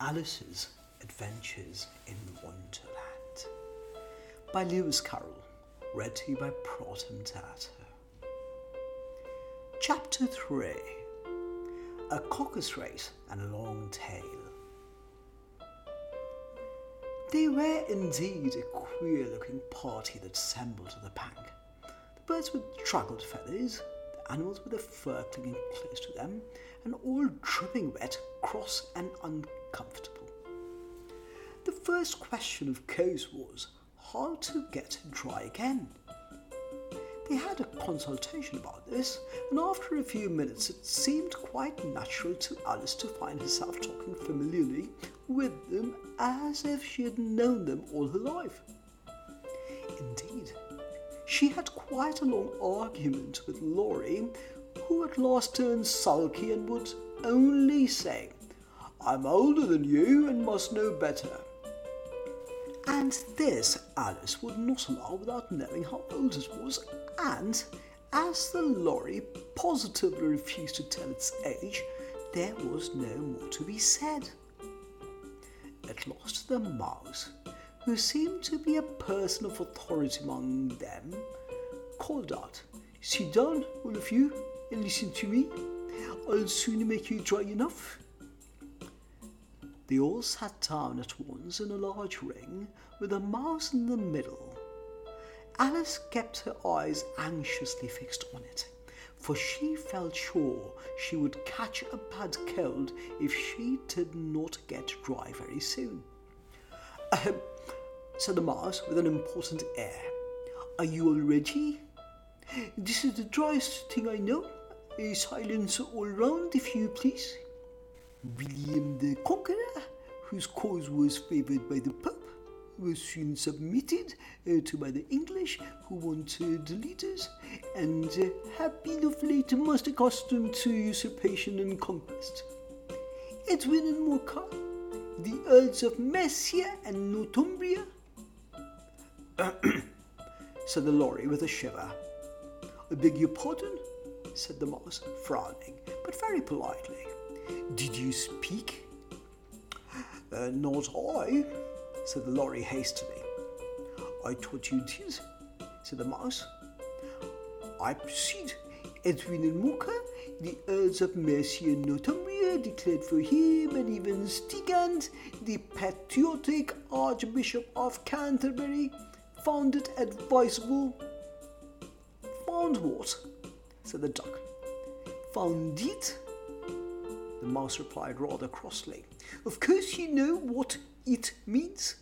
Alice's Adventures in Wonderland by Lewis Carroll, read to you by Proton Tato. Chapter 3 A Caucus Race and a Long Tail. They were indeed a queer looking party that assembled at the bank. The birds with draggled feathers, the animals with their fur clinging close to them, and all dripping wet, cross, and uncomfortable. The first question, of course, was how to get dry again. They had a consultation about this, and after a few minutes it seemed quite natural to Alice to find herself talking familiarly with them as if she had known them all her life. Indeed, she had quite a long argument with Lory, who at last turned sulky and would only say, I'm older than you and must know better. And this Alice would not allow without knowing how old it was, and as the Lory positively refused to tell its age, there was no more to be said. At last the mouse, who seemed to be a person of authority among them, called out, Sit down, all of you, and listen to me. I'll soon make you dry enough. They all sat down at once in a large ring with a mouse in the middle. Alice kept her eyes anxiously fixed on it, for she felt sure she would catch a bad cold if she did not get dry very soon. Ahem, said the mouse with an important air. Are you all ready? This is the driest thing I know. A silence all round, if you please. William the Conqueror, whose cause was favoured by the Pope, was soon submitted uh, to by the English, who wanted leaders, and uh, have been of late most accustomed to usurpation and conquest. Edwin and Morcar, the Earls of Mercia and Northumbria, said the Lory with a shiver. I beg your pardon, said the mouse, frowning, but very politely. Did you speak? Uh, not I, said the Lory hastily. I thought you did, said the mouse. I proceed. Edwin and Morcar, the Earls of Mercia and Northumbria, declared for him, and even Stigand, the patriotic Archbishop of Canterbury, found it advisable. Found what? said the duck. Found it? The mouse replied rather crossly. Of course you know what it means.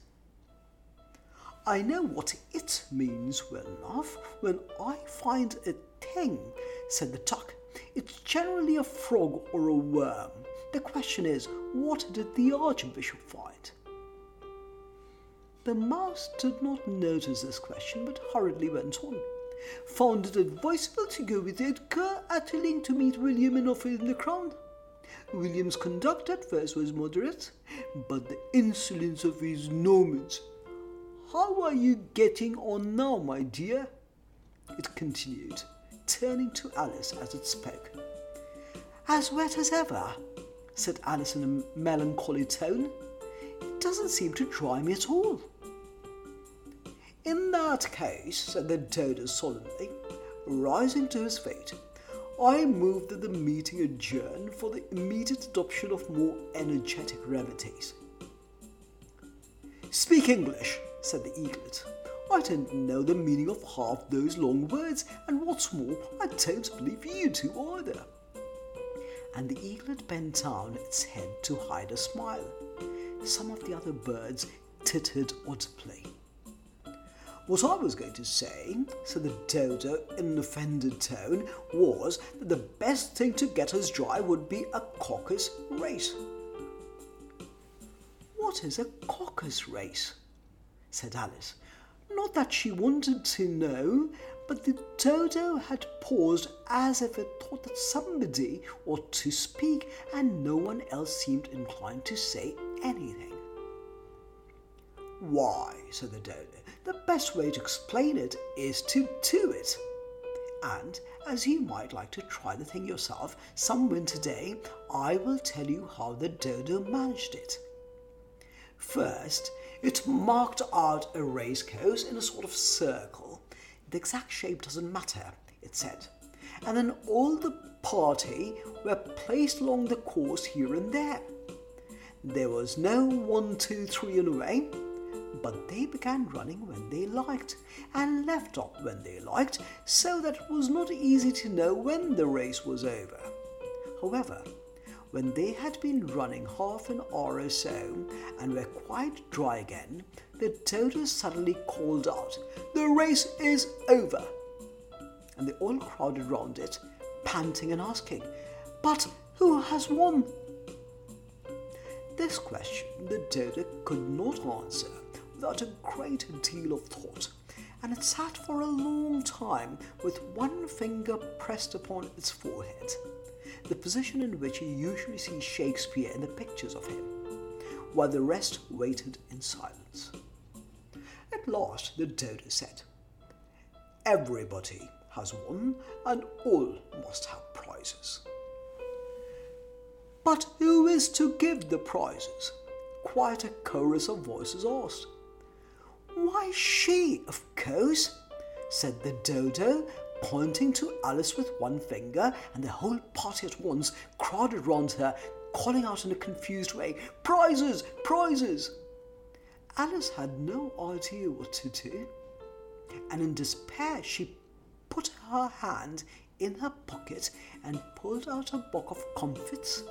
I know what it means well enough. When I find a thing, said the duck, it's generally a frog or a worm. The question is, what did the archbishop find? The mouse did not notice this question, but hurriedly went on. Found it advisable to go with Edgar Atheling to meet William and offer him the crown. William's conduct at first was moderate, but the insolence of his Normans. How are you getting on now, my dear? It continued, turning to Alice as it spoke. As wet as ever, said Alice in a melancholy tone. It doesn't seem to dry me at all. In that case, said the Dodo solemnly, rising to his feet, I move that the meeting adjourn for the immediate adoption of more energetic remedies. Speak English, said the eaglet. I don't know the meaning of half those long words, and what's more, I don't believe you do either. And the eaglet bent down its head to hide a smile. Some of the other birds tittered audibly. What I was going to say, said the dodo in an offended tone, was that the best thing to get us dry would be a caucus race. What is a caucus race? said Alice. Not that she wanted to know, but the dodo had paused as if it thought that somebody ought to speak, and no one else seemed inclined to say anything. Why, said the dodo, the best way to explain it is to do it. And as you might like to try the thing yourself some winter day, I will tell you how the dodo managed it. First, it marked out a racecourse in a sort of circle. The exact shape doesn't matter, it said. And then all the party were placed along the course here and there. There was no one, two, three in a way, but they began running when they liked and left off when they liked, so that it was not easy to know when the race was over. However, when they had been running half an hour or so and were quite dry again, the dodo suddenly called out, The race is over! And they all crowded round it, panting and asking, But who has won? This question the dodo could not answer without a great deal of thought, and it sat for a long time with one finger pressed upon its forehead the position in which you usually see Shakespeare in the pictures of him, while the rest waited in silence. At last the dodo said, Everybody has won, and all must have prizes. But who is to give the prizes? Quite a chorus of voices asked. Why, she, of course, said the dodo, pointing to Alice with one finger, and the whole party at once crowded round her, calling out in a confused way, Prizes! Prizes! Alice had no idea what to do, and in despair she put her hand in her pocket and pulled out a box of comfits.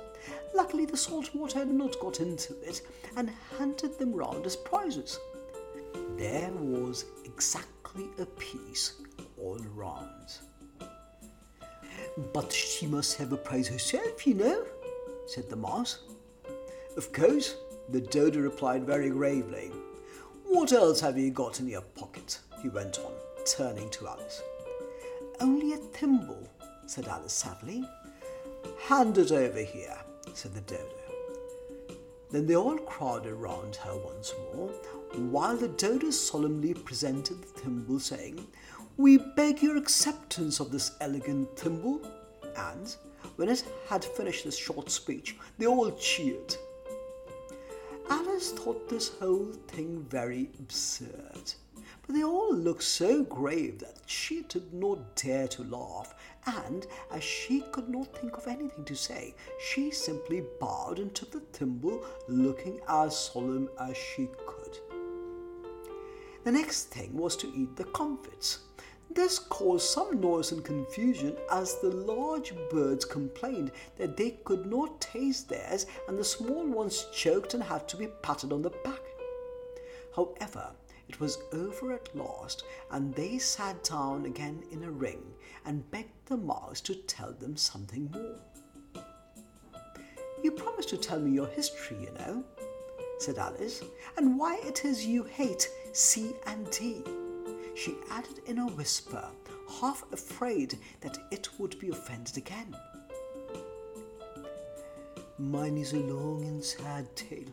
Luckily, the salt water had not got into it, and handed them round as prizes. There was exactly a piece all round. But she must have a prize herself, you know, said the mouse. Of course, the dodo replied very gravely. What else have you got in your pocket? he went on, turning to Alice. Only a thimble, said Alice sadly. Hand it over here, said the dodo. Then they all crowded round her once more, while the dodo solemnly presented the thimble, saying, we beg your acceptance of this elegant thimble. And when it had finished this short speech, they all cheered. Alice thought this whole thing very absurd, but they all looked so grave that she did not dare to laugh, and as she could not think of anything to say, she simply bowed and took the thimble, looking as solemn as she could. The next thing was to eat the comfits. This caused some noise and confusion as the large birds complained that they could not taste theirs and the small ones choked and had to be patted on the back. However, it was over at last, and they sat down again in a ring and begged the mouse to tell them something more. You promised to tell me your history, you know, said Alice, and why it is you hate C and D she added in a whisper, half afraid that it would be offended again. Mine is a long and sad tale,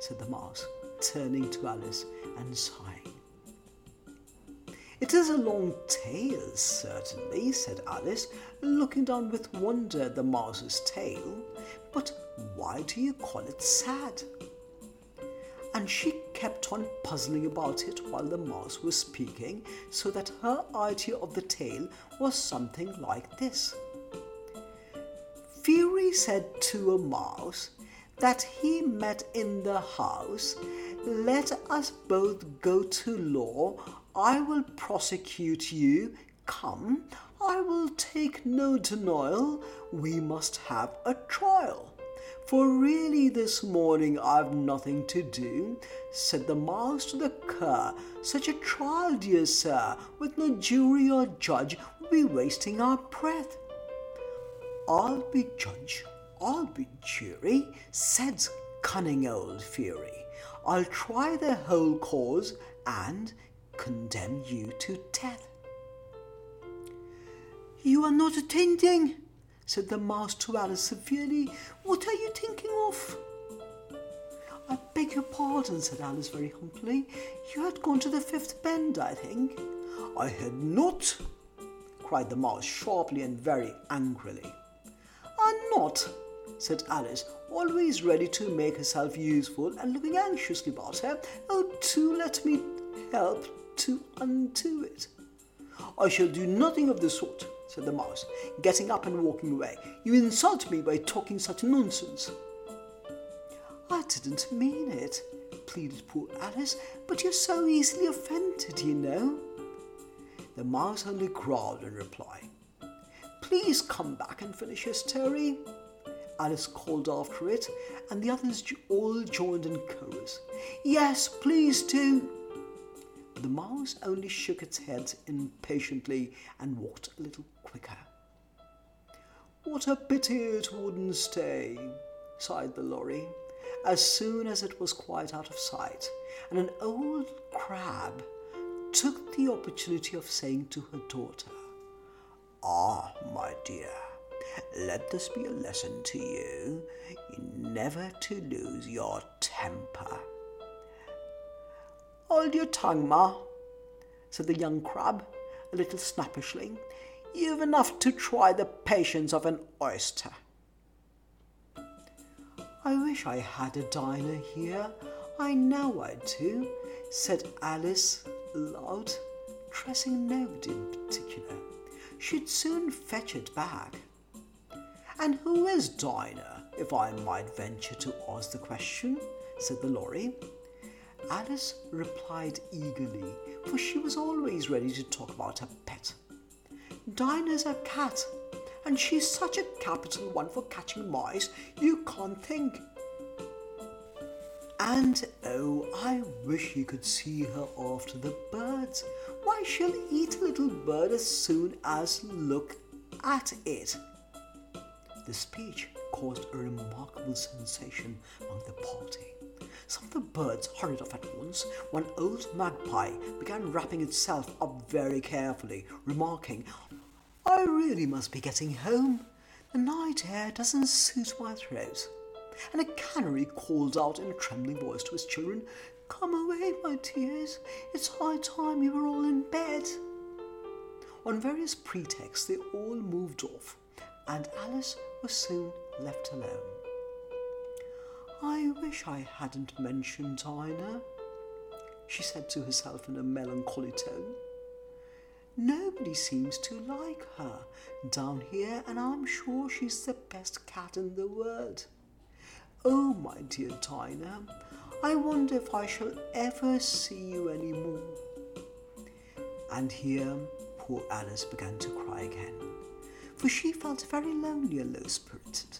said the mouse, turning to Alice and sighing. It is a long tale, certainly, said Alice, looking down with wonder at the mouse's tail. But why do you call it sad? And she kept on puzzling about it while the mouse was speaking, so that her idea of the tale was something like this. Fury said to a mouse that he met in the house, Let us both go to law. I will prosecute you. Come, I will take no denial. We must have a trial. For really this morning I've nothing to do, said the mouse to the cur. Such a trial, dear sir, with no jury or judge, would be wasting our breath. I'll be judge, I'll be jury, said cunning old Fury. I'll try the whole cause and condemn you to death. You are not attending, said the mouse to Alice severely. What are you thinking of? I beg your pardon, said Alice very humbly. You had gone to the fifth bend, I think. I had not, cried the mouse sharply and very angrily. I'm not, said Alice, always ready to make herself useful and looking anxiously about her. Oh, do let me help to undo it. I shall do nothing of the sort, said the mouse, getting up and walking away. You insult me by talking such nonsense. I didn't mean it, pleaded poor Alice, but you're so easily offended, you know. The mouse only growled in reply. Please come back and finish your story. Alice called after it, and the others all joined in chorus. Yes, please do. The mouse only shook its head impatiently and walked a little quicker. What a pity it wouldn't stay, sighed the Lory, as soon as it was quite out of sight, and an old crab took the opportunity of saying to her daughter, Ah, my dear, let this be a lesson to you, never to lose your temper. Hold your tongue, Ma, said the young crab, a little snappishly. You've enough to try the patience of an oyster. I wish I had a Dinah here. I know I do, said Alice aloud, dressing nobody in particular. She'd soon fetch it back. And who is Dinah, if I might venture to ask the question? said the Lory. Alice replied eagerly, for she was always ready to talk about her pet. Dinah's a cat, and she's such a capital one for catching mice, you can't think. And oh, I wish you could see her after the birds. Why, she'll eat a little bird as soon as look at it. The speech caused a remarkable sensation among the party. Some of the birds hurried off at once. One old magpie began wrapping itself up very carefully, remarking, I really must be getting home. The night air doesn't suit my throat. And a canary called out in a trembling voice to his children, Come away, my dears. It's high time you were all in bed. On various pretexts, they all moved off, and Alice was soon left alone. I wish I hadn't mentioned Dinah, she said to herself in a melancholy tone. Nobody seems to like her down here, and I'm sure she's the best cat in the world. Oh, my dear Tina, I wonder if I shall ever see you any more. And here poor Alice began to cry again, for she felt very lonely and low spirited.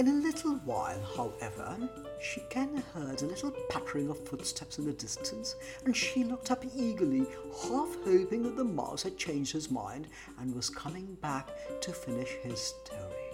In a little while, however, she again heard a little pattering of footsteps in the distance, and she looked up eagerly, half hoping that the mouse had changed his mind and was coming back to finish his story.